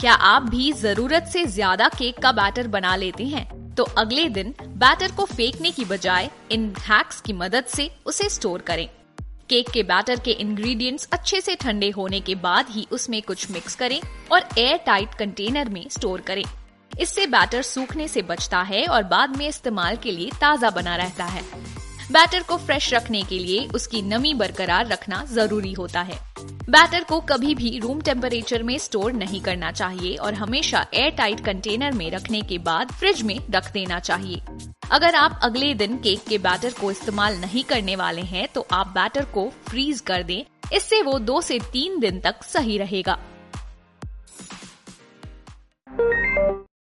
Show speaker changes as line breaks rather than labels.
क्या आप भी ज़रूरत से ज़्यादा केक का बैटर बना लेते हैं? तो अगले दिन बैटर को फेंकने की बजाय इन हैक्स की मदद से उसे स्टोर करें। केक के बैटर के इंग्रेडिएंट्स अच्छे से ठंडे होने के बाद ही उसमें कुछ मिक्स करें और एयर टाइट कंटेनर में स्टोर करें। इससे बैटर सूखने से बचता है और बाद में इस्तेमाल के लिए ताज़ा बना रहता है। बैटर को फ्रेश रखने के लिए उसकी नमी बरकरार रखना ज़रूरी होता है। बैटर को कभी भी रूम टेम्परेचर में स्टोर नहीं करना चाहिए और हमेशा एयर टाइट कंटेनर में रखने के बाद फ्रिज में रख देना चाहिए। अगर आप अगले दिन केक के बैटर को इस्तेमाल नहीं करने वाले हैं तो आप बैटर को फ्रीज कर दें। इससे वो दो से तीन दिन तक सही रहेगा।